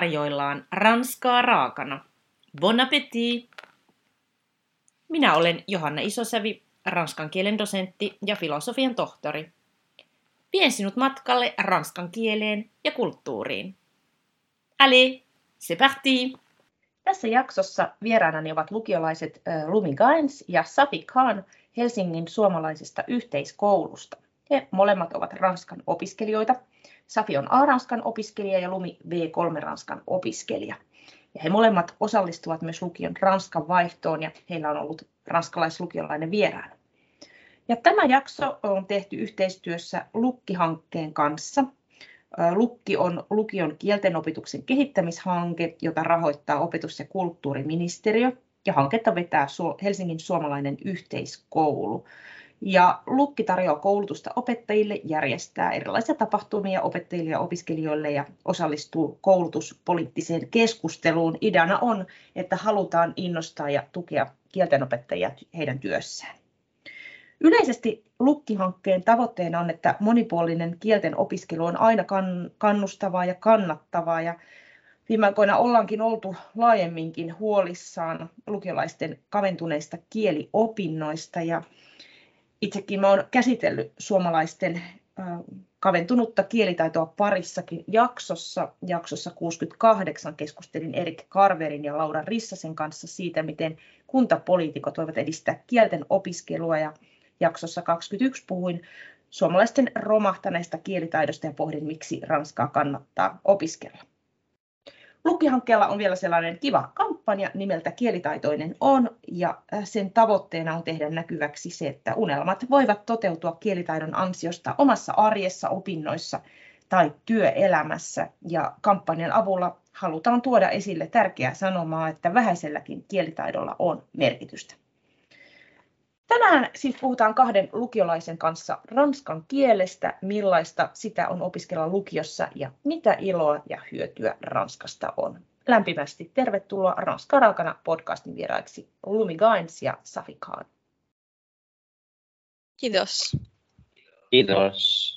tarjoillaan ranskaa raakana. Bon appétit! Minä olen Johanna Isosävi, ranskan kielen dosentti ja filosofian tohtori. Vien sinut matkalle ranskan kieleen ja kulttuuriin. Allez, c'est parti! Tässä jaksossa vieraanani ovat lukiolaiset Lumi Gaines ja Safi Khan Helsingin suomalaisesta yhteiskoulusta. He molemmat ovat Ranskan opiskelijoita. Safi on A-Ranskan opiskelija ja Lumi B3-Ranskan opiskelija. Ja he molemmat osallistuvat myös lukion Ranskan vaihtoon ja heillä on ollut ranskalaislukiolainen vieraana. Ja tämä jakso on tehty yhteistyössä Lukki-hankkeen kanssa. Lukki on lukion kieltenopituksen kehittämishanke, jota rahoittaa opetus- ja kulttuuriministeriö. Ja hanketta vetää Helsingin suomalainen yhteiskoulu. Ja Lukki tarjoaa koulutusta opettajille, järjestää erilaisia tapahtumia opettajille ja opiskelijoille ja osallistuu koulutuspoliittiseen keskusteluun. Ideana on, että halutaan innostaa ja tukea kieltenopettajia heidän työssään. Yleisesti Lukki-hankkeen tavoitteena on, että monipuolinen kielten opiskelu on aina kannustavaa ja kannattavaa. Ja viime aikoina ollaankin oltu laajemminkin huolissaan lukiolaisten kaventuneista kieliopinnoista. Ja itsekin olen käsitellyt suomalaisten kaventunutta kielitaitoa parissakin jaksossa. Jaksossa 68 keskustelin Erik Karverin ja Laura Rissasen kanssa siitä, miten kuntapoliitikot voivat edistää kielten opiskelua. Ja jaksossa 21 puhuin suomalaisten romahtaneesta kielitaidosta ja pohdin, miksi ranskaa kannattaa opiskella. Lukihankkeella on vielä sellainen kiva kampanja nimeltä Kielitaitoinen on, ja sen tavoitteena on tehdä näkyväksi se, että unelmat voivat toteutua kielitaidon ansiosta omassa arjessa, opinnoissa tai työelämässä. Ja kampanjan avulla halutaan tuoda esille tärkeää sanomaa, että vähäiselläkin kielitaidolla on merkitystä. Tänään siis puhutaan kahden lukiolaisen kanssa ranskan kielestä, millaista sitä on opiskella lukiossa ja mitä iloa ja hyötyä Ranskasta on. Lämpimästi tervetuloa Ranska raakana podcastin vieraiksi Lumi Gaines ja Safi Khan. Kiitos. Kiitos.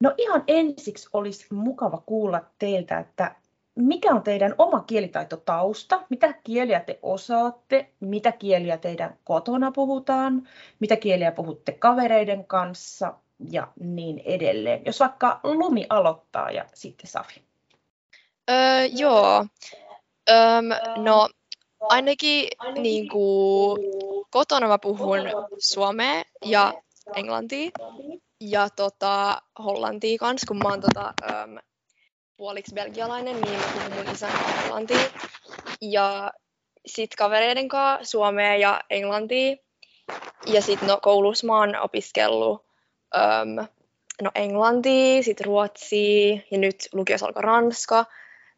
No ihan ensiksi olisi mukava kuulla teiltä, että mikä on teidän oma kielitaitotausta, mitä kieliä te osaatte, mitä kieliä teidän kotona puhutaan, mitä kieliä puhutte kavereiden kanssa? Ja niin edelleen. Jos vaikka Lumi aloittaa ja sitten Safi. Öö, joo, Öm, no ainakin niin kuin, kotona mä puhun suomea ja englantia ja tota, hollantia kanssa, kun mä oon tota, öm, puoliksi belgialainen, niin mä puhun mun isän englantia. Ja sit kavereiden kanssa suomea ja englantia. Ja sit no, koulussa mä oon opiskellut um, no, englantia, sit ruotsia ja nyt lukiossa alkoi ranska.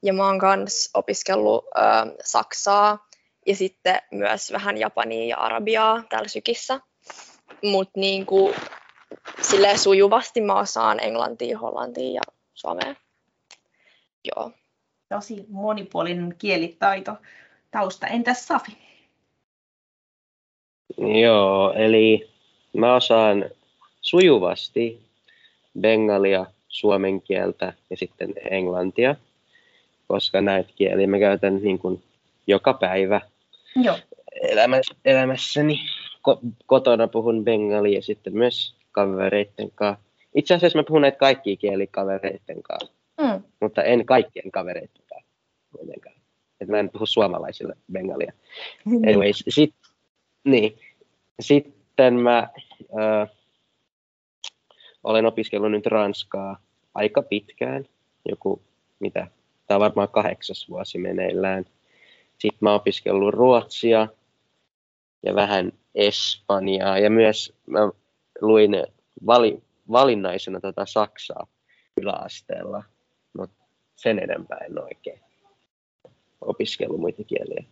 Ja mä oon kans opiskellut um, saksaa ja sitten myös vähän japania ja arabiaa täällä sykissä. Mut niinku, silleen sujuvasti mä osaan englantia, hollantia ja suomea joo. Tosi monipuolinen kielitaito tausta. Entäs Safi? Joo, eli mä osaan sujuvasti bengalia, suomen kieltä ja sitten englantia, koska näitä kieliä mä käytän niin kuin joka päivä Joo. elämässäni. Ko- kotona puhun bengalia ja sitten myös kavereitten kanssa. Itse asiassa mä puhun näitä kaikkia kieliä kavereitten kanssa. Mm. Mutta en kaikkien kavereiden kanssa kuitenkaan. Että mä en puhu suomalaisille bengalia. Mm. Anyways, sit, niin. Sitten mä ö, olen opiskellut nyt ranskaa aika pitkään. Joku, mitä, tämä on varmaan kahdeksas vuosi meneillään. Sitten mä oon opiskellut ruotsia ja vähän espanjaa ja myös mä luin vali, valinnaisena tätä saksaa yläasteella mutta sen enempää en oikein opiskellut muita kieliä.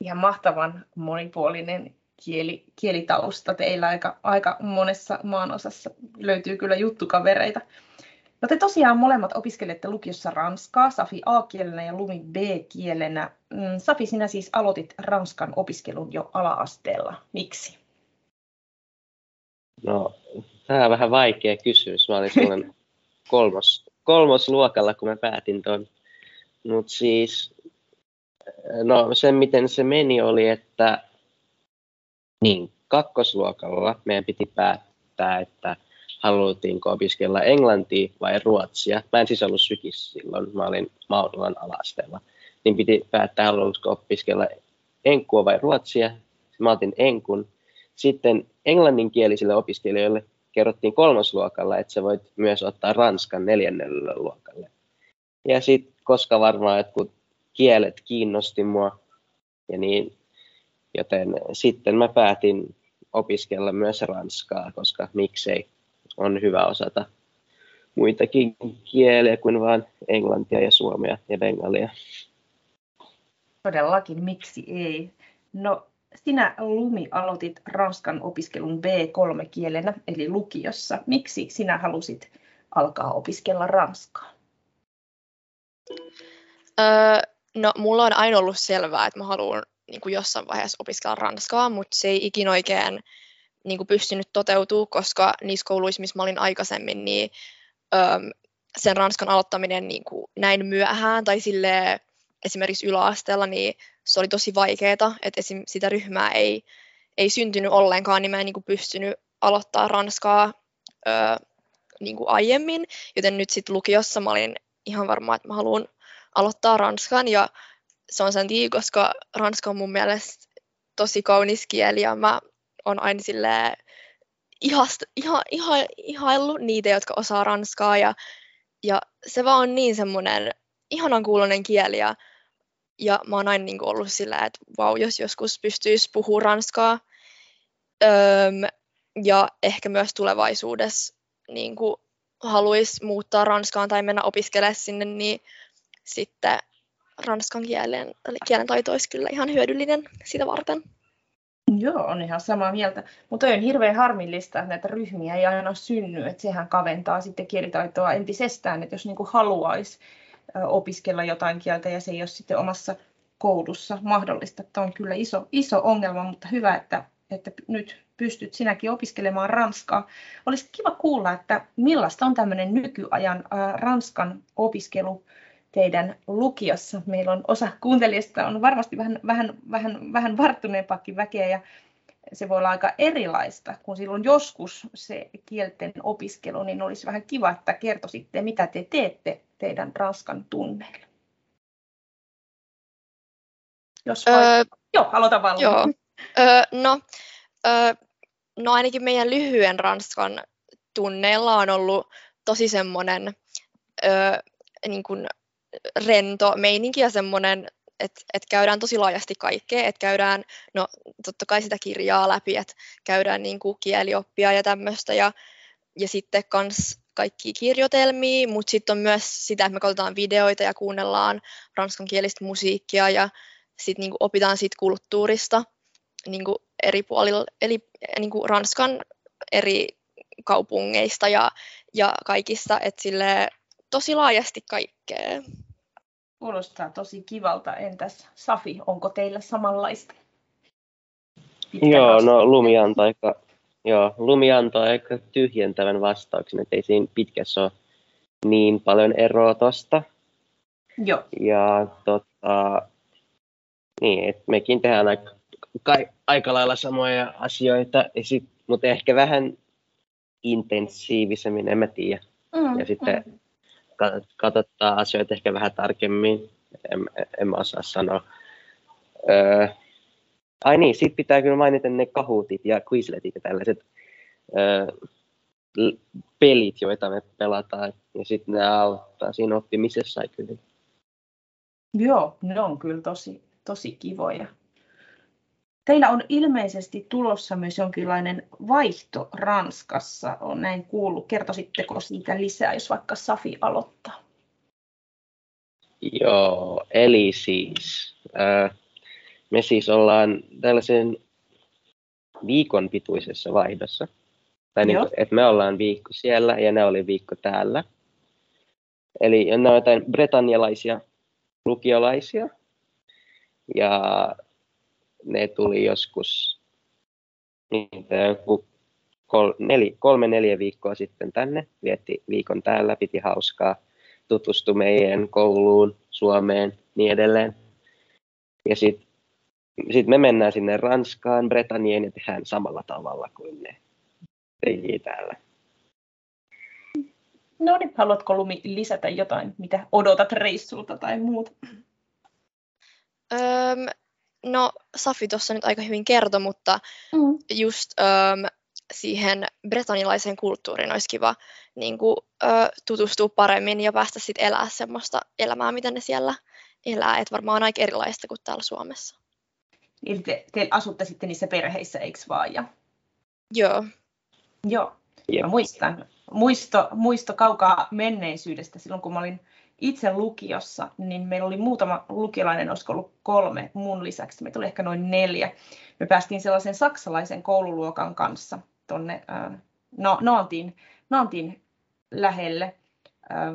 Ihan mahtavan monipuolinen kieli, kielitausta teillä aika, aika monessa maanosassa löytyy kyllä juttukavereita. No te tosiaan molemmat opiskelette lukiossa ranskaa, Safi A-kielenä ja Lumi B-kielenä. Mm, Safi, sinä siis aloitit ranskan opiskelun jo ala-asteella. Miksi? No, tämä on vähän vaikea kysymys. Mä olin kolmos, kolmosluokalla, kun mä päätin tuon Mutta siis, no se miten se meni oli, että niin, kakkosluokalla meidän piti päättää, että haluttiinko opiskella englantia vai ruotsia. Mä en siis ollut sykis silloin, mä olin Maudolan alasteella. Niin piti päättää, haluatko opiskella enkkua vai ruotsia. Mä otin enkun. Sitten englanninkielisille opiskelijoille kerrottiin kolmosluokalla, että sä voit myös ottaa ranskan neljännellä luokalle. Ja sitten, koska varmaan jotkut kielet kiinnosti mua, ja niin, joten sitten mä päätin opiskella myös ranskaa, koska miksei on hyvä osata muitakin kieliä kuin vain englantia ja suomea ja bengalia. Todellakin, miksi ei? No, sinä Lumi aloitit ranskan opiskelun B3-kielenä, eli lukiossa. Miksi sinä halusit alkaa opiskella ranskaa? Öö, no, mulla on aina ollut selvää, että mä haluan niin kuin jossain vaiheessa opiskella ranskaa, mutta se ei ikin oikein niin kuin pystynyt toteutumaan, koska niissä kouluissa, missä mä olin aikaisemmin, niin öö, sen ranskan aloittaminen niin kuin näin myöhään tai sille esimerkiksi yläasteella, niin se oli tosi vaikeaa, että esim. sitä ryhmää ei, ei syntynyt ollenkaan, niin mä en niin kuin pystynyt aloittaa ranskaa öö, niin kuin aiemmin, joten nyt sitten lukiossa mä olin ihan varma, että mä haluan aloittaa ranskan. Ja se on sen tii, koska ranska on mun mielestä tosi kaunis kieli ja mä oon aina silleen ihast, iha, iha, ihaillut niitä, jotka osaa ranskaa. Ja, ja se vaan on niin semmoinen ihanan kuulonen kieli ja, ja mä oon aina niin ollut sillä, että vau, jos joskus pystyisi puhua ranskaa Öm, ja ehkä myös tulevaisuudessa niin haluaisi muuttaa Ranskaan tai mennä opiskelemaan sinne, niin sitten ranskan kielen, kielen taito olisi kyllä ihan hyödyllinen sitä varten. Joo, on ihan samaa mieltä. Mutta on hirveän harmillista, että näitä ryhmiä ei aina synny, että sehän kaventaa sitten kielitaitoa entisestään, että jos niin kuin haluaisi opiskella jotain kieltä ja se ei ole sitten omassa koulussa mahdollista. Tämä on kyllä iso, iso ongelma, mutta hyvä, että, että nyt pystyt sinäkin opiskelemaan ranskaa. Olisi kiva kuulla, että millaista on tämmöinen nykyajan ranskan opiskelu teidän lukiossa. Meillä on osa kuuntelijista on varmasti vähän, vähän, vähän, vähän varttuneempaakin väkeä ja se voi olla aika erilaista, kun silloin joskus se kielten opiskelu, niin olisi vähän kiva, että kertoisitte, mitä te teette teidän Ranskan tunneilla. Jos öö, joo, aloita vaan. Joo. Öö, no, öö, no ainakin meidän lyhyen Ranskan tunneilla on ollut tosi semmoinen öö, niin kuin rento meininki ja semmoinen, että et käydään tosi laajasti kaikkea, että käydään, no totta kai sitä kirjaa läpi, että käydään niin kuin kielioppia ja tämmöistä ja, ja sitten kans kaikki kirjoitelmia, mutta sitten on myös sitä, että me katsotaan videoita ja kuunnellaan ranskankielistä musiikkia ja sitten niinku opitaan siitä kulttuurista niinku eri puolilla, eli niinku Ranskan eri kaupungeista ja, ja kaikista, että sille tosi laajasti kaikkea. Kuulostaa tosi kivalta. Entäs Safi, onko teillä samanlaista? Pitkä Joo, no Lumi antoi aika, joo, Lumi antoi aika tyhjentävän vastauksen, että ei siinä pitkässä ole niin paljon eroa tosta. Joo. Ja tota, niin, että mekin tehdään aika, kai, aika lailla samoja asioita, sit, mutta ehkä vähän intensiivisemmin, en mä tiedä. Mm, ja sitten mm katsotaan asioita ehkä vähän tarkemmin. En, en osaa sanoa. Öö, ai niin, sit pitää kyllä mainita ne kahutit ja quizletit ja tällaiset öö, pelit, joita me pelataan. Ja sitten ne auttaa siinä oppimisessa kyllä. Joo, ne on kyllä tosi, tosi kivoja. Teillä on ilmeisesti tulossa myös jonkinlainen vaihto Ranskassa, on näin kuullut. Kertoisitteko siitä lisää, jos vaikka Safi aloittaa? Joo, eli siis äh, me siis ollaan tällaisen viikon pituisessa vaihdossa. Tai niin kuin, että me ollaan viikko siellä ja ne oli viikko täällä. Eli ne on jotain britannialaisia lukiolaisia. Ja ne tuli joskus niitä kol, neli, kolme neljä viikkoa sitten tänne, vietti viikon täällä, piti hauskaa, tutustu meidän kouluun, Suomeen, niin edelleen. Ja sitten sit me mennään sinne Ranskaan, Bretannien ja tehdään samalla tavalla kuin ne teki täällä. No niin, haluatko Lumi lisätä jotain, mitä odotat reissulta tai muuta? Öm, no, Safi tuossa nyt aika hyvin kertoi, mutta mm. just öm, siihen bretanilaiseen kulttuuriin olisi kiva niin kuin, ö, tutustua paremmin ja päästä sitten elää semmoista elämää, mitä ne siellä elää. Että varmaan on aika erilaista kuin täällä Suomessa. Eli te, te asutte sitten niissä perheissä, eikö vaan? Ja... Joo. Joo. Mä muistan, muisto, muisto kaukaa menneisyydestä silloin, kun mä olin itse lukiossa, niin meillä oli muutama lukiolainen, olisiko ollut kolme mun lisäksi, meitä oli ehkä noin neljä. Me päästiin sellaisen saksalaisen koululuokan kanssa tuonne äh, no, Naantin, Naantin lähelle äh,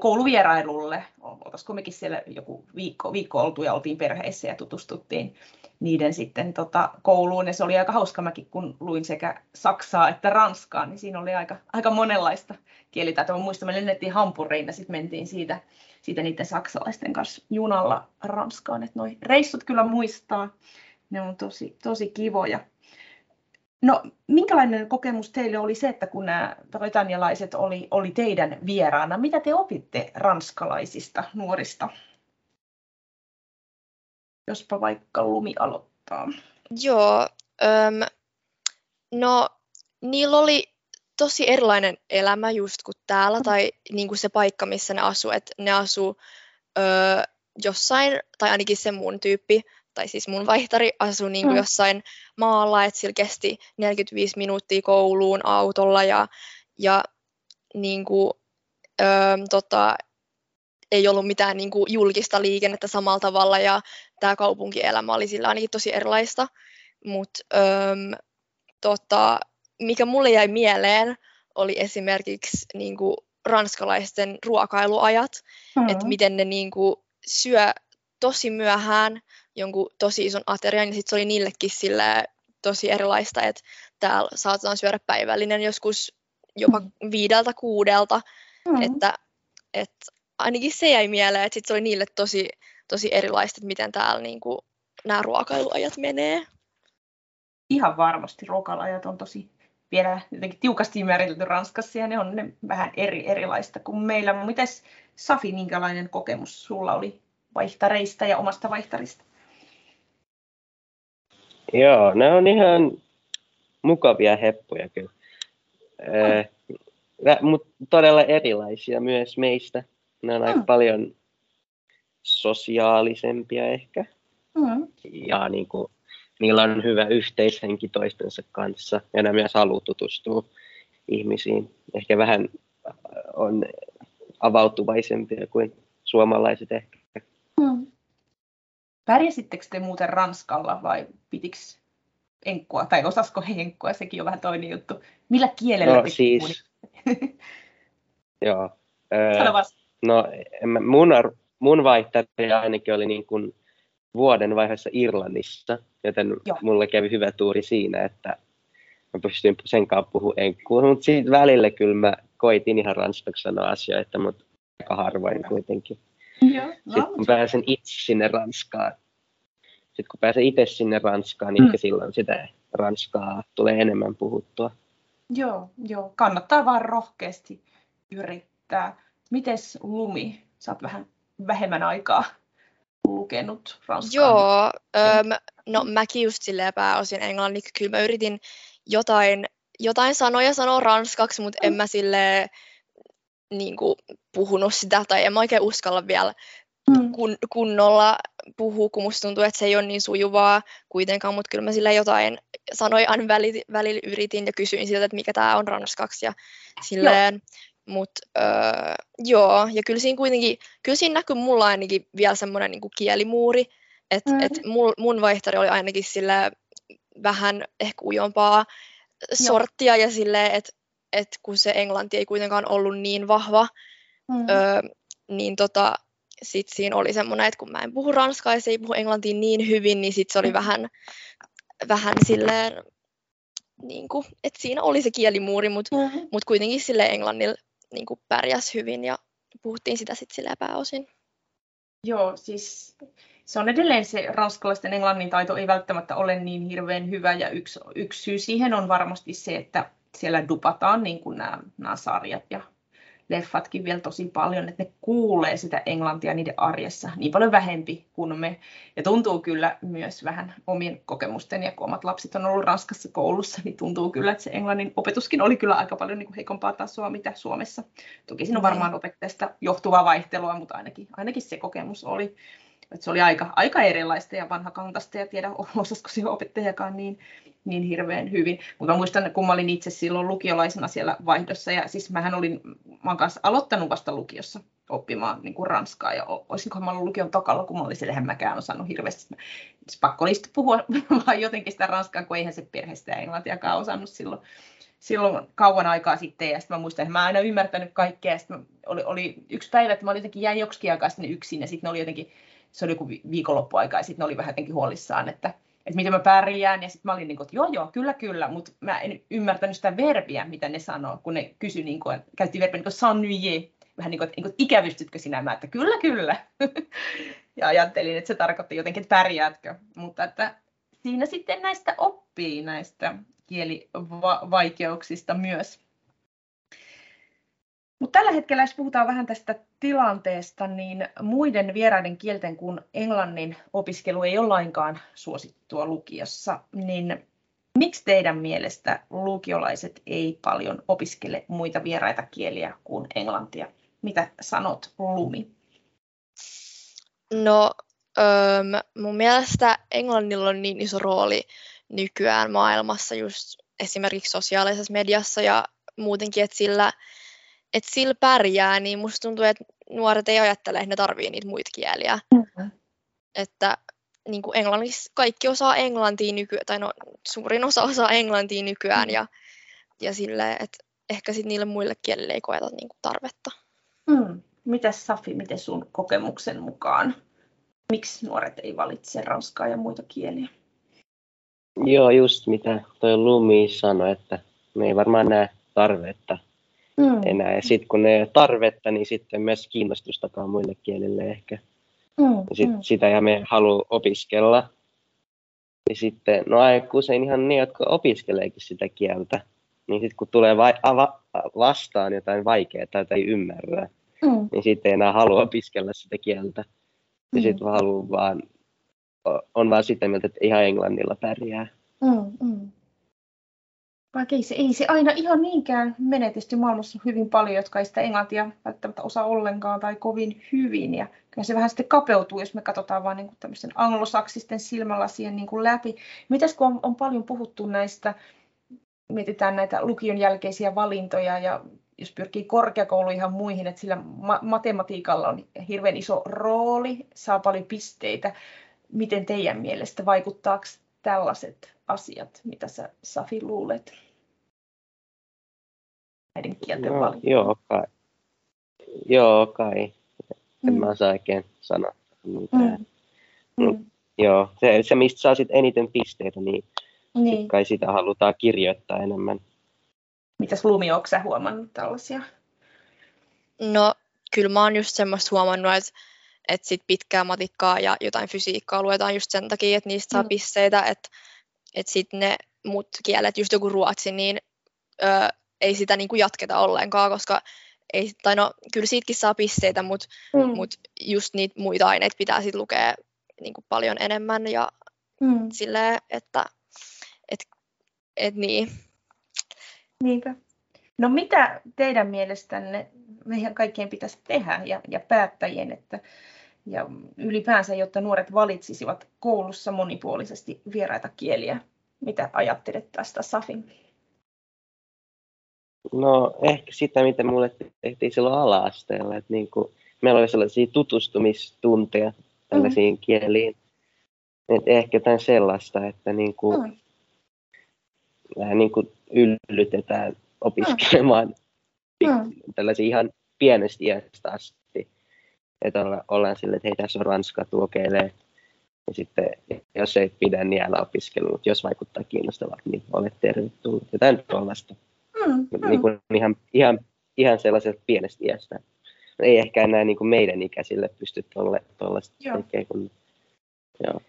kouluvierailulle. Oltaisiko mekin siellä joku viikko, viikko oltu ja oltiin perheissä ja tutustuttiin niiden sitten tota, kouluun. Ja se oli aika hauska mäkin, kun luin sekä Saksaa että Ranskaa, niin siinä oli aika, aika monenlaista kielitaitoa. Muistan, me lennettiin Hampuriin ja sitten mentiin siitä, siitä niiden saksalaisten kanssa junalla Ranskaan. Että noi reissut kyllä muistaa, ne on tosi, tosi kivoja. No, minkälainen kokemus teille oli se, että kun nämä britannialaiset oli, oli teidän vieraana, mitä te opitte ranskalaisista nuorista? Jospa vaikka Lumi aloittaa. Joo, äm, no niillä oli tosi erilainen elämä just kuin täällä, tai niin kuin se paikka, missä ne asuu, että ne asuu öö, jossain, tai ainakin se mun tyyppi, tai siis mun vaihtari asui niin kuin mm. jossain maalla, että sillä kesti 45 minuuttia kouluun autolla ja, ja niin kuin, öö, tota, ei ollut mitään niin kuin julkista liikennettä samalla tavalla ja tämä kaupunkielämä oli sillä ainakin tosi erilaista. Mutta tota, mikä mulle jäi mieleen oli esimerkiksi niin kuin ranskalaisten ruokailuajat, mm-hmm. että miten ne niin kuin, syö tosi myöhään jonkun tosi ison aterian, ja sitten se oli niillekin sille tosi erilaista, että täällä saatetaan syödä päivällinen joskus jopa mm. viideltä kuudelta, mm. että, että ainakin se jäi mieleen, että sit se oli niille tosi, tosi erilaista, että miten täällä niin kuin, nämä ruokailuajat menee. Ihan varmasti ruokailuajat on tosi vielä jotenkin tiukasti määritelty Ranskassa ja ne on ne vähän eri, erilaista kuin meillä. Mites Safi, minkälainen kokemus sulla oli vaihtareista ja omasta vaihtarista? Joo, ne on ihan mukavia heppuja kyllä. Mm. Mutta todella erilaisia myös meistä. Ne on mm. aika paljon sosiaalisempia ehkä. Mm. Ja niin kuin, niillä on hyvä yhteishenki toistensa kanssa ja ne myös haluaa tutustua ihmisiin. Ehkä vähän on avautuvaisempia kuin suomalaiset ehkä. Mm. Pärjäsittekö te muuten Ranskalla vai pitikö enkkua, tai osasko he enkkua, sekin on vähän toinen juttu. Millä kielellä no, siis, Joo. Öö, no, mun, mun vaihtari ainakin oli niin kuin vuoden vaiheessa Irlannissa, joten Joo. mulle kävi hyvä tuuri siinä, että mä pystyin sen kanssa puhumaan enkkuun, mutta siitä välillä kyllä mä koitin ihan ranskaksi sanoa asioita, mutta aika harvoin kuitenkin. Joo. No, Sitten kun pääsen itse sinne Ranskaan, sitten kun pääsee itse sinne Ranskaan, niin mm. silloin sitä Ranskaa tulee enemmän puhuttua. Joo, joo. kannattaa vaan rohkeasti yrittää. Mites Lumi? Sä oot vähän vähemmän aikaa lukenut Ranskaa. Joo, öm, no mäkin just silleen pääosin englanniksi. Kyllä mä yritin jotain, jotain sanoja sanoa ranskaksi, mutta en mä silleen niin kuin, puhunut sitä tai en mä oikein uskalla vielä mm. kun, kunnolla puhua, kun musta tuntuu, että se ei ole niin sujuvaa kuitenkaan, mutta kyllä mä sillä jotain sanoin aina välillä, välillä yritin ja kysyin siltä, että mikä tämä on ranskaksi ja silleen. Mutta öö, joo, ja kyllä siinä kuitenkin, kyllä siinä näkyy mulla ainakin vielä semmoinen niin kielimuuri, että mm. et mun, mun vaihtari oli ainakin sille vähän ehkä ujompaa sorttia ja silleen, että et kun se englanti ei kuitenkaan ollut niin vahva, mm. öö, niin tota, sit siinä oli semmoinen, että kun mä en puhu ranskaa ja se ei puhu englantia niin hyvin, niin sit se oli mm. vähän, vähän silleen, niin kuin, että siinä oli se kielimuuri, mutta mm-hmm. mut kuitenkin sille englannilla niin kuin pärjäs hyvin ja puhuttiin sitä sitten sille pääosin. Joo, siis se on edelleen se ranskalaisten englannin taito ei välttämättä ole niin hirveän hyvä ja yksi, yksi syy siihen on varmasti se, että siellä dupataan niin kuin nämä, nämä sarjat ja leffatkin vielä tosi paljon, että ne kuulee sitä englantia niiden arjessa niin paljon vähempi kuin me. Ja tuntuu kyllä myös vähän omien kokemusten, ja kun omat lapset on ollut Ranskassa koulussa, niin tuntuu kyllä, että se englannin opetuskin oli kyllä aika paljon niin kuin heikompaa tasoa, mitä Suomessa. Toki siinä on varmaan niin. opettajasta johtuvaa vaihtelua, mutta ainakin, ainakin se kokemus oli. Että se oli aika, aika erilaista ja vanhakantasta ja tiedä osasko se opettajakaan niin, niin hirveän hyvin. Mutta mä muistan, kun mä olin itse silloin lukiolaisena siellä vaihdossa, ja siis mähän olin, mä olen kanssa aloittanut vasta lukiossa oppimaan niin kuin ranskaa, ja olisinko mä ollut lukion tokalla, kun mä olin siellä, mäkään osannut hirveästi. Siis pakko oli puhua vaan jotenkin sitä ranskaa, kun eihän se perheestä ja englantiakaan osannut silloin silloin kauan aikaa sitten, ja sitten mä muistan, että mä en aina ymmärtänyt kaikkea, ja sitten oli, oli yksi päivä, että mä olin jotenkin jäin joksikin aikaa sinne yksin, ja sitten ne oli jotenkin, se oli joku viikonloppuaika, ja sitten ne oli vähän jotenkin huolissaan, että, että miten mä pärjään. Ja sitten mä olin niin kuin, että joo, joo, kyllä, kyllä, mutta mä en ymmärtänyt sitä verbiä, mitä ne sanoo, kun ne kysyi, niin kuin, käytti verbiä niin s'ennuyer, vähän niin kuin, että, niin kuin, ikävystytkö sinä? Mä, että kyllä, kyllä. ja ajattelin, että se tarkoitti jotenkin, että pärjäätkö. Mutta että siinä sitten näistä oppii näistä kielivaikeuksista myös. Mutta tällä hetkellä, jos puhutaan vähän tästä tilanteesta, niin muiden vieraiden kielten kuin englannin opiskelu ei ole lainkaan suosittua lukiossa, niin miksi teidän mielestä lukiolaiset ei paljon opiskele muita vieraita kieliä kuin englantia? Mitä sanot, Lumi? No, öö, mun mielestä englannilla on niin iso rooli nykyään maailmassa just esimerkiksi sosiaalisessa mediassa ja muutenkin, että sillä että sillä pärjää, niin musta tuntuu, että nuoret ei ajattele, että ne tarvii niitä muita kieliä. Mm-hmm. Että niin kuin englannissa kaikki osaa englantia nykyään, tai no suurin osa osaa englantia nykyään, ja, ja silleen, että ehkä sitten niille muille kielille ei koeta niin kuin tarvetta. Mm. Mitäs Safi, miten sun kokemuksen mukaan? Miksi nuoret ei valitse ranskaa ja muita kieliä? Joo, just mitä toi Lumi sanoi, että me ei varmaan näe tarvetta mm. enää. Ja sitten kun ei ole tarvetta, niin sitten myös kiinnostustakaan muille kielille ehkä. Mm. Ja sit, mm. Sitä ja me halua opiskella. Ja sitten, no aika usein ihan ne, jotka opiskeleekin sitä kieltä, niin sitten kun tulee vai, ava, vastaan jotain vaikeaa tai ei ymmärrä, mm. niin sitten ei enää halua opiskella sitä kieltä. Ja mm. sitten haluaa vaan, on vaan sitä mieltä, että ihan englannilla pärjää. Mm, mm. Vaikka ei se, ei se aina ihan niinkään mene. Tietysti maailmassa on hyvin paljon, jotka ei sitä englantia välttämättä osaa ollenkaan tai kovin hyvin. Ja kyllä se vähän sitten kapeutuu, jos me katsotaan vain niin tämmöisten anglosaksisten silmälasien niin kuin läpi. Mitäs kun on, on paljon puhuttu näistä, mietitään näitä lukion jälkeisiä valintoja ja jos pyrkii korkeakouluihin ihan muihin, että sillä ma- matematiikalla on hirveän iso rooli, saa paljon pisteitä. Miten teidän mielestä vaikuttaako tällaiset asiat, mitä sä Safi luulet? Näiden kielten no, Joo, kai. Joo, kai. En mm. mä osaa oikein sanoa mitään. Mm. Mm. Joo, se, se mistä saa sit eniten pisteitä, niin, niin. Sit kai sitä halutaan kirjoittaa enemmän. Mitäs Lumi, onko sä huomannut tällaisia? No, kyllä mä oon just semmoista huomannut, että että sit pitkää matikkaa ja jotain fysiikkaa luetaan just sen takia, että niistä saa mm. pisteitä, että et sitten ne muut kielet, just joku ruotsi, niin ö, ei sitä niinku jatketa ollenkaan, koska ei, tai no, kyllä siitäkin saa pisteitä, mutta mm. mut just niitä muita aineita pitää sitten lukea niinku paljon enemmän ja mm. silleen, että et, et niin. Niinpä. No mitä teidän mielestänne meidän kaikkien pitäisi tehdä ja, ja päättäjien, että ja ylipäänsä, jotta nuoret valitsisivat koulussa monipuolisesti vieraita kieliä. Mitä ajattelet tästä, Safin? No ehkä sitä, mitä mulle tehtiin silloin ala-asteella. Että niin kuin, meillä oli sellaisia tutustumistunteja tällaisiin mm. kieliin. Et ehkä jotain sellaista, että niin kuin, mm. vähän niin kuin yllytetään opiskelemaan mm. Tällaisia ihan pienestä iästä asti että olla, ollaan sille, että hei tässä on Ranska, tuokeilee. Ja sitten jos ei pidä, niin älä opiskelu, mutta jos vaikuttaa kiinnostavalta, niin olet tervetullut. Jotain tuollaista. Mm, mm. Niin kuin ihan, ihan, ihan sellaiselta pienestä iästä. ei ehkä enää niin kuin meidän ikäisille pysty tuollaista tekemään. Kun, joo.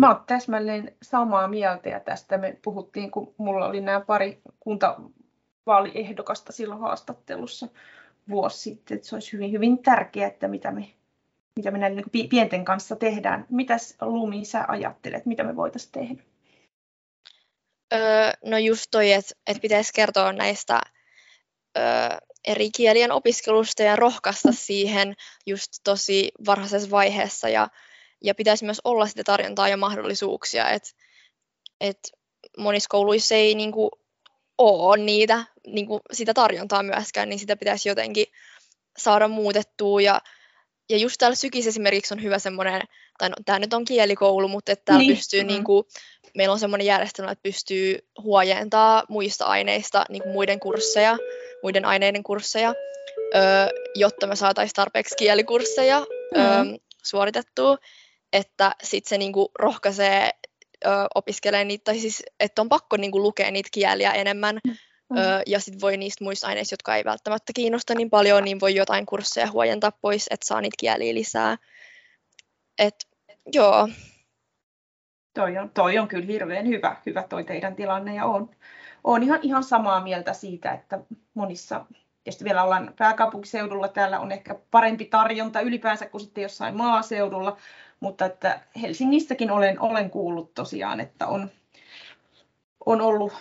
Mä oon täsmälleen samaa mieltä ja tästä me puhuttiin, kun mulla oli nämä pari kuntavaaliehdokasta silloin haastattelussa vuosi sitten, että se olisi hyvin, hyvin tärkeää, että mitä me, mitä me näiden niin pienten kanssa tehdään. Mitäs Lumi sä ajattelet, mitä me voitaisiin tehdä? Öö, no just toi, että et pitäisi kertoa näistä öö, eri kielien opiskelusta ja rohkaista siihen just tosi varhaisessa vaiheessa ja, ja pitäisi myös olla sitä tarjontaa ja mahdollisuuksia, että et monissa kouluissa ei niinku ole niitä, niinku sitä tarjontaa myöskään, niin sitä pitäisi jotenkin saada muutettua ja, ja just täällä Sykis esimerkiksi on hyvä semmoinen, tai no, tämä nyt on kielikoulu, mutta että täällä niin. pystyy, mm. niin kuin, meillä on semmoinen järjestelmä, että pystyy huojentaa muista aineista niin kuin muiden kursseja, muiden aineiden kursseja, jotta me saataisiin tarpeeksi kielikursseja mm. ö, suoritettua, että sitten se niin kuin, rohkaisee ö, opiskelemaan niitä, tai siis, että on pakko niin kuin, lukea niitä kieliä enemmän, mm. Ö, ja sitten voi niistä muista aineista, jotka ei välttämättä kiinnosta niin paljon, niin voi jotain kursseja huojentaa pois, että saa niitä kieliä lisää. Et, joo. Toi on, toi on kyllä hirveän hyvä, hyvä toi teidän tilanne ja on, on ihan, ihan samaa mieltä siitä, että monissa, tietysti vielä ollaan pääkaupunkiseudulla, täällä on ehkä parempi tarjonta ylipäänsä kuin sitten jossain maaseudulla, mutta että Helsingissäkin olen, olen kuullut tosiaan, että on, on ollut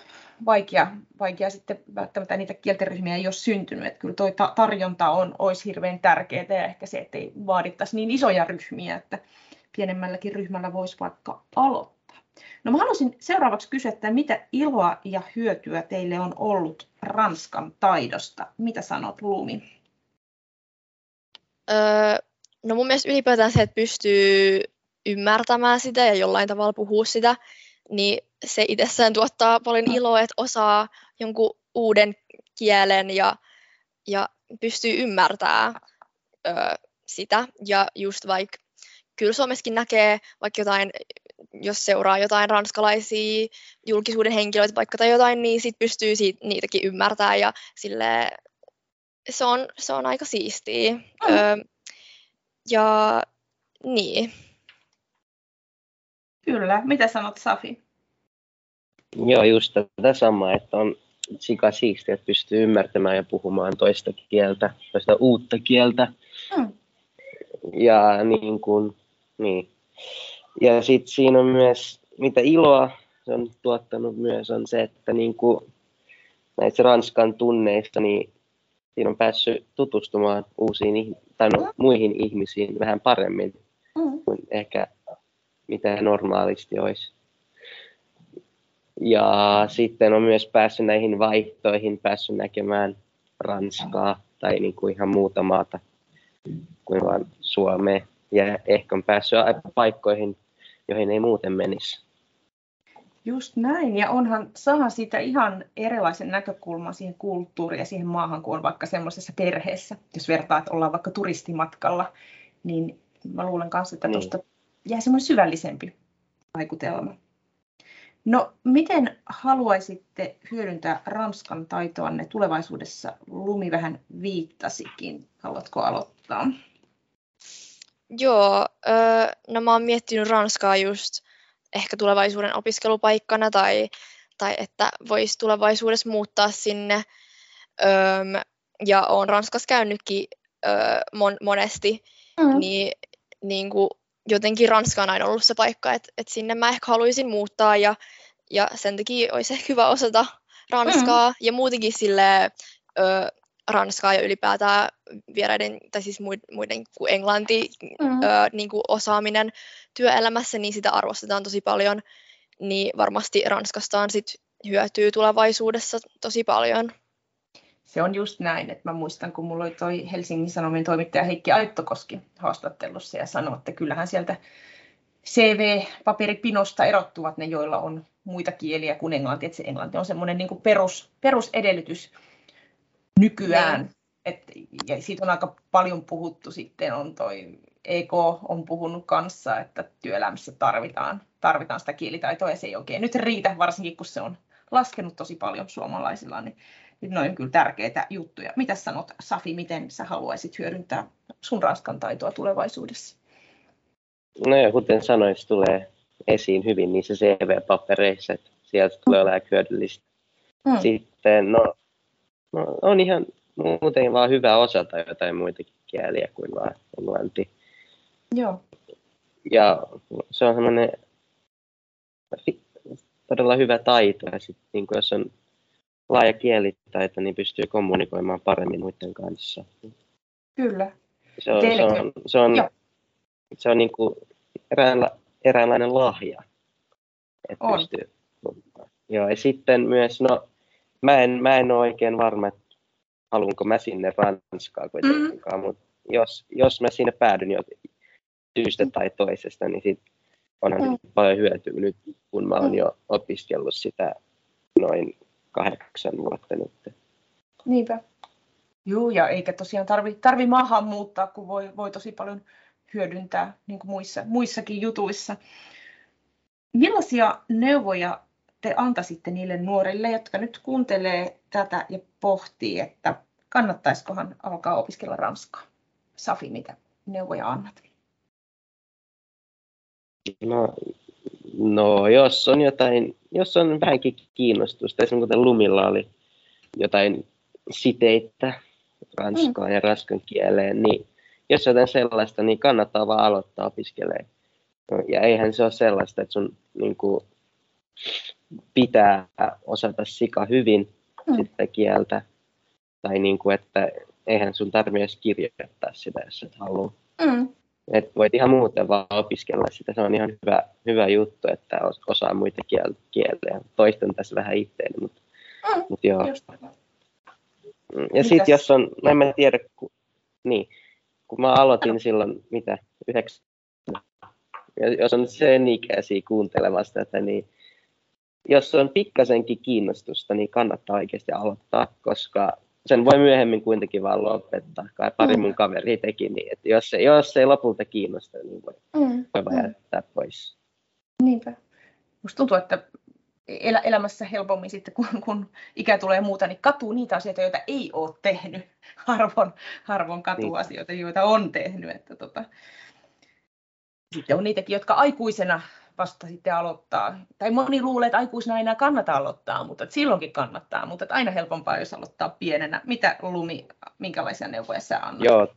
vaikea, vaikea sitten välttämättä niitä kielteryhmiä ei ole syntynyt. Että kyllä tuo tarjonta on, olisi hirveän tärkeää ja ehkä se, että ei vaadittaisi niin isoja ryhmiä, että pienemmälläkin ryhmällä voisi vaikka aloittaa. No mä haluaisin seuraavaksi kysyä, että mitä iloa ja hyötyä teille on ollut Ranskan taidosta? Mitä sanot Lumi? Öö, no mun mielestä ylipäätään se, että pystyy ymmärtämään sitä ja jollain tavalla puhua sitä, niin se itsessään tuottaa paljon mm. iloa, että osaa jonkun uuden kielen ja, ja pystyy ymmärtämään ö, sitä. Ja just vaikka kyllä Suomessakin näkee vaikka jotain, jos seuraa jotain ranskalaisia julkisuuden henkilöitä vaikka tai jotain, niin sit pystyy siitä, niitäkin ymmärtämään ja sille se on, se on aika siistiä. Mm. Ö, ja niin. Kyllä. Mitä sanot Safi? Joo, just tätä samaa, että on sika siistiä, että pystyy ymmärtämään ja puhumaan toista kieltä, toista uutta kieltä. Mm. Ja niin kuin, niin. Ja sitten siinä on myös, mitä iloa se on tuottanut myös, on se, että niin kuin näistä Ranskan tunneista, niin siinä on päässyt tutustumaan uusiin tai no, muihin ihmisiin vähän paremmin mm. kuin ehkä mitä normaalisti olisi. Ja sitten on myös päässyt näihin vaihtoihin, päässyt näkemään Ranskaa tai niin kuin ihan muuta maata kuin vain Suomea. Ja ehkä on päässyt paikkoihin, joihin ei muuten menisi. Just näin, ja onhan, saa siitä ihan erilaisen näkökulman siihen kulttuuriin ja siihen maahan, kun on vaikka semmoisessa perheessä. Jos vertaa, että ollaan vaikka turistimatkalla, niin mä luulen kanssa, että tuosta niin. jää semmoinen syvällisempi vaikutelma. No, miten haluaisitte hyödyntää Ranskan taitoanne tulevaisuudessa? Lumi vähän viittasikin. Haluatko aloittaa? Joo, no mä oon miettinyt Ranskaa just ehkä tulevaisuuden opiskelupaikkana tai, tai että voisi tulevaisuudessa muuttaa sinne. ja oon Ranskassa käynytkin mon, monesti, mm. niin, niin kuin jotenkin Ranska on aina ollut se paikka, että, että sinne mä ehkä haluaisin muuttaa ja, ja sen takia olisi ehkä hyvä osata Ranskaa mm. ja muutenkin sille ö, Ranskaa ja ylipäätään vieraiden, tai siis muiden kuin englanti mm. ö, niin kuin osaaminen työelämässä, niin sitä arvostetaan tosi paljon, niin varmasti Ranskastaan sit hyötyy tulevaisuudessa tosi paljon. Se on just näin, että mä muistan, kun mulla oli toi Helsingin Sanomien toimittaja Heikki Aittokoski haastattelussa ja sanoi, että kyllähän sieltä CV-paperipinosta erottuvat ne, joilla on muita kieliä kuin englanti, että se englanti on semmoinen niin kuin perus, perusedellytys nykyään. Et, ja siitä on aika paljon puhuttu sitten, on toi EK on puhunut kanssa, että työelämässä tarvitaan, tarvitaan sitä kielitaitoa ja se ei oikein nyt riitä, varsinkin kun se on laskenut tosi paljon suomalaisilla, niin noin kyllä tärkeitä juttuja. Mitä sanot Safi, miten sä haluaisit hyödyntää sun ranskan taitoa tulevaisuudessa? No ja kuten sanoin, se tulee esiin hyvin niissä CV-papereissa, että sieltä tulee olemaan hyödyllistä. Mm. Sitten no, no, on ihan muuten vaan hyvä osata jotain muitakin kieliä kuin vaan englanti. Joo. Ja se on semmoinen todella hyvä taito. Ja sit, niin jos on laaja kielitaito, niin pystyy kommunikoimaan paremmin muiden kanssa. Kyllä. Se on, se on, se on, se on niin kuin eräänla, eräänlainen lahja. Että on. Pystyy, joo, ja sitten myös, no, mä en, mä en ole oikein varma, että haluanko mä sinne Ranskaa kuitenkaan, mm. mutta jos, jos mä sinne päädyn jo syystä tai toisesta, niin sit onhan mm. paljon hyötyä nyt, kun mä oon mm. jo opiskellut sitä noin kahdeksan vuotta nyt. Niinpä. Joo, ja eikä tosiaan tarvi, tarvi maahan muuttaa, kun voi, voi tosi paljon hyödyntää niin kuin muissa, muissakin jutuissa. Millaisia neuvoja te antaisitte niille nuorille, jotka nyt kuuntelee tätä ja pohtii, että kannattaisikohan alkaa opiskella ranskaa? Safi, mitä neuvoja annat? No, no jos on jotain, jos on vähänkin kiinnostusta, esimerkiksi kuten Lumilla oli jotain siteitä ranskaan mm. ja ranskan kieleen, niin jos jotain sellaista, niin kannattaa vaan aloittaa opiskelemaan. Ja eihän se ole sellaista, että sun niin kuin, pitää osata sika hyvin mm. sitä kieltä. Tai niin kuin, että eihän sun tarvitse edes kirjoittaa sitä, jos et halua. Mm. Et voit ihan muuten vaan opiskella sitä. Se on ihan hyvä, hyvä juttu, että osaa muita kieliä. Toistan tässä vähän itteeni, mutta, mm. mutta joo. Just. Mm, ja sitten jos on, no en mä tiedä, ku, niin, kun mä aloitin silloin, mitä, yhdeksän, jos on sen ikäisiä kuuntelemassa tätä, niin jos on pikkasenkin kiinnostusta, niin kannattaa oikeasti aloittaa, koska sen voi myöhemmin kuitenkin vaan lopettaa. Kai pari mm. mun kaveri teki niin, että jos, se, jos ei lopulta kiinnosta, niin voi, mm. voi vaan mm. jättää pois. Niinpä. Musta tuntuu, että el- elämässä helpommin sitten, kun, kun ikä tulee muuta, niin katuu niitä asioita, joita ei ole tehnyt. Harvon, harvon katuu niin. asioita, joita on tehnyt. Että tota. Sitten on niitäkin, jotka aikuisena vasta sitten aloittaa. Tai moni luulee, että aikuisena ei enää kannata aloittaa, mutta että silloinkin kannattaa. Mutta että aina helpompaa, jos aloittaa pienenä. Mitä Lumi, minkälaisia neuvoja sä annat? Joo,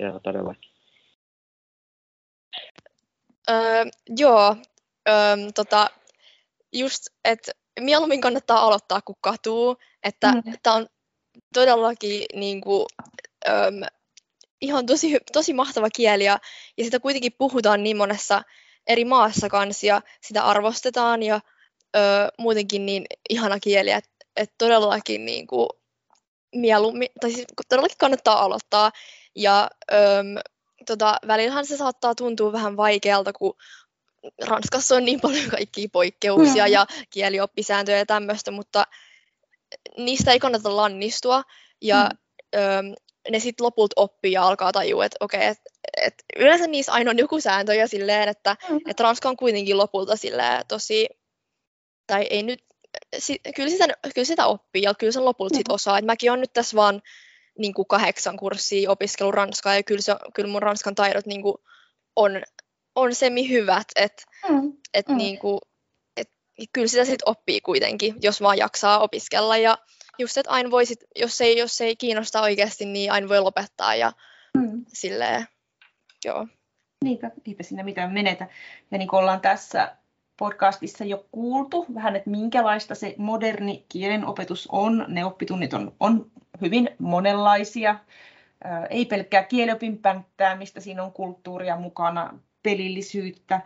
joo todellakin. Öö, joo, öö, tota, just, että mieluummin kannattaa aloittaa, kun katuu. Että mm. tämä on todellakin niin kuin, öm, ihan tosi, tosi mahtava kieli ja, ja sitä kuitenkin puhutaan niin monessa eri maassa kanssa ja sitä arvostetaan ja ö, muutenkin niin ihana kieli, että et todellakin niin kuin, mieluummin, tai siis todellakin kannattaa aloittaa ja öm, tota, välillähän se saattaa tuntua vähän vaikealta, kun Ranskassa on niin paljon kaikkia poikkeuksia mm. ja kielioppisääntöjä ja tämmöistä, mutta niistä ei kannata lannistua. Ja mm. ö, ne sitten lopulta oppii ja alkaa tajua, että okei, okay, et, et yleensä niissä aina on joku sääntö ja silleen, että mm. et Ranska on kuitenkin lopulta silleen tosi, tai ei nyt, si, kyllä, sitä, kyllä sitä oppii ja kyllä sen lopulta mm. sit osaa. Et mäkin olen nyt tässä vaan niin kuin kahdeksan kurssia opiskellut ranskaa ja kyllä, se, kyllä mun ranskan taidot niin kuin on on semi hyvät, että mm. et mm. niinku, et, kyllä sitä sitten oppii kuitenkin, jos vaan jaksaa opiskella ja just, että aina voi sit, jos ei, jos ei kiinnosta oikeasti, niin aina voi lopettaa ja mm. silleen, joo. Niinpä, eipä siinä mitään menetä. Ja niin kuin ollaan tässä podcastissa jo kuultu vähän, että minkälaista se moderni kielenopetus on. Ne oppitunnit on, on hyvin monenlaisia. Ei pelkkää kieliopin mistä siinä on kulttuuria mukana, pelillisyyttä,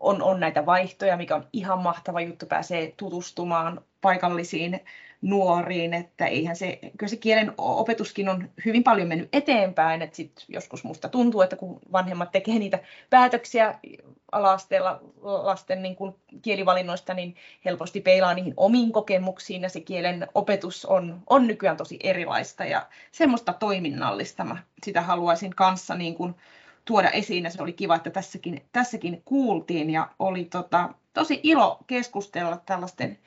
on, on näitä vaihtoja, mikä on ihan mahtava juttu, pääsee tutustumaan paikallisiin nuoriin, että eihän se, kyllä se kielen opetuskin on hyvin paljon mennyt eteenpäin, että sit joskus musta tuntuu, että kun vanhemmat tekee niitä päätöksiä ala-asteella lasten niin kuin kielivalinnoista, niin helposti peilaa niihin omiin kokemuksiin ja se kielen opetus on, on nykyään tosi erilaista ja semmoista toiminnallista. Mä sitä haluaisin kanssa niin kuin tuoda esiin ja se oli kiva, että tässäkin, tässäkin kuultiin ja oli tota, tosi ilo keskustella tällaisten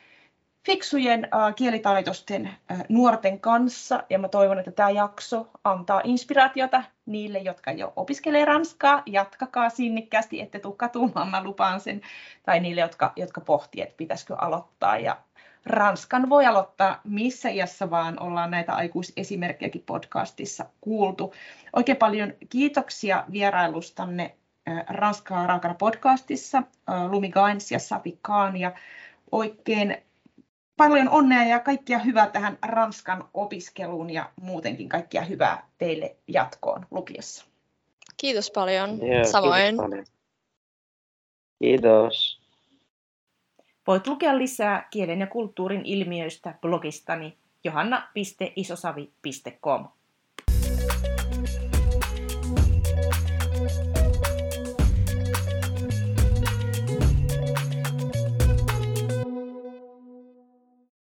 fiksujen äh, kielitaitoisten äh, nuorten kanssa ja mä toivon, että tämä jakso antaa inspiraatiota niille, jotka jo opiskelee ranskaa. Jatkakaa sinnikkäästi, ette tule katumaan, mä lupaan sen. Tai niille, jotka, jotka pohtii, että pitäisikö aloittaa. Ja Ranskan voi aloittaa missä iässä vaan, ollaan näitä aikuisesimerkkejäkin podcastissa kuultu. Oikein paljon kiitoksia vierailustanne Ranskaa raakana podcastissa, Lumi Gains ja Sapi Kaan, ja oikein paljon onnea ja kaikkia hyvää tähän Ranskan opiskeluun ja muutenkin kaikkia hyvää teille jatkoon lukiossa. Kiitos paljon. Yeah, Samoin. Kiitos, paljon. kiitos. Voit lukea lisää kielen ja kulttuurin ilmiöistä blogistani johanna.isosavi.com.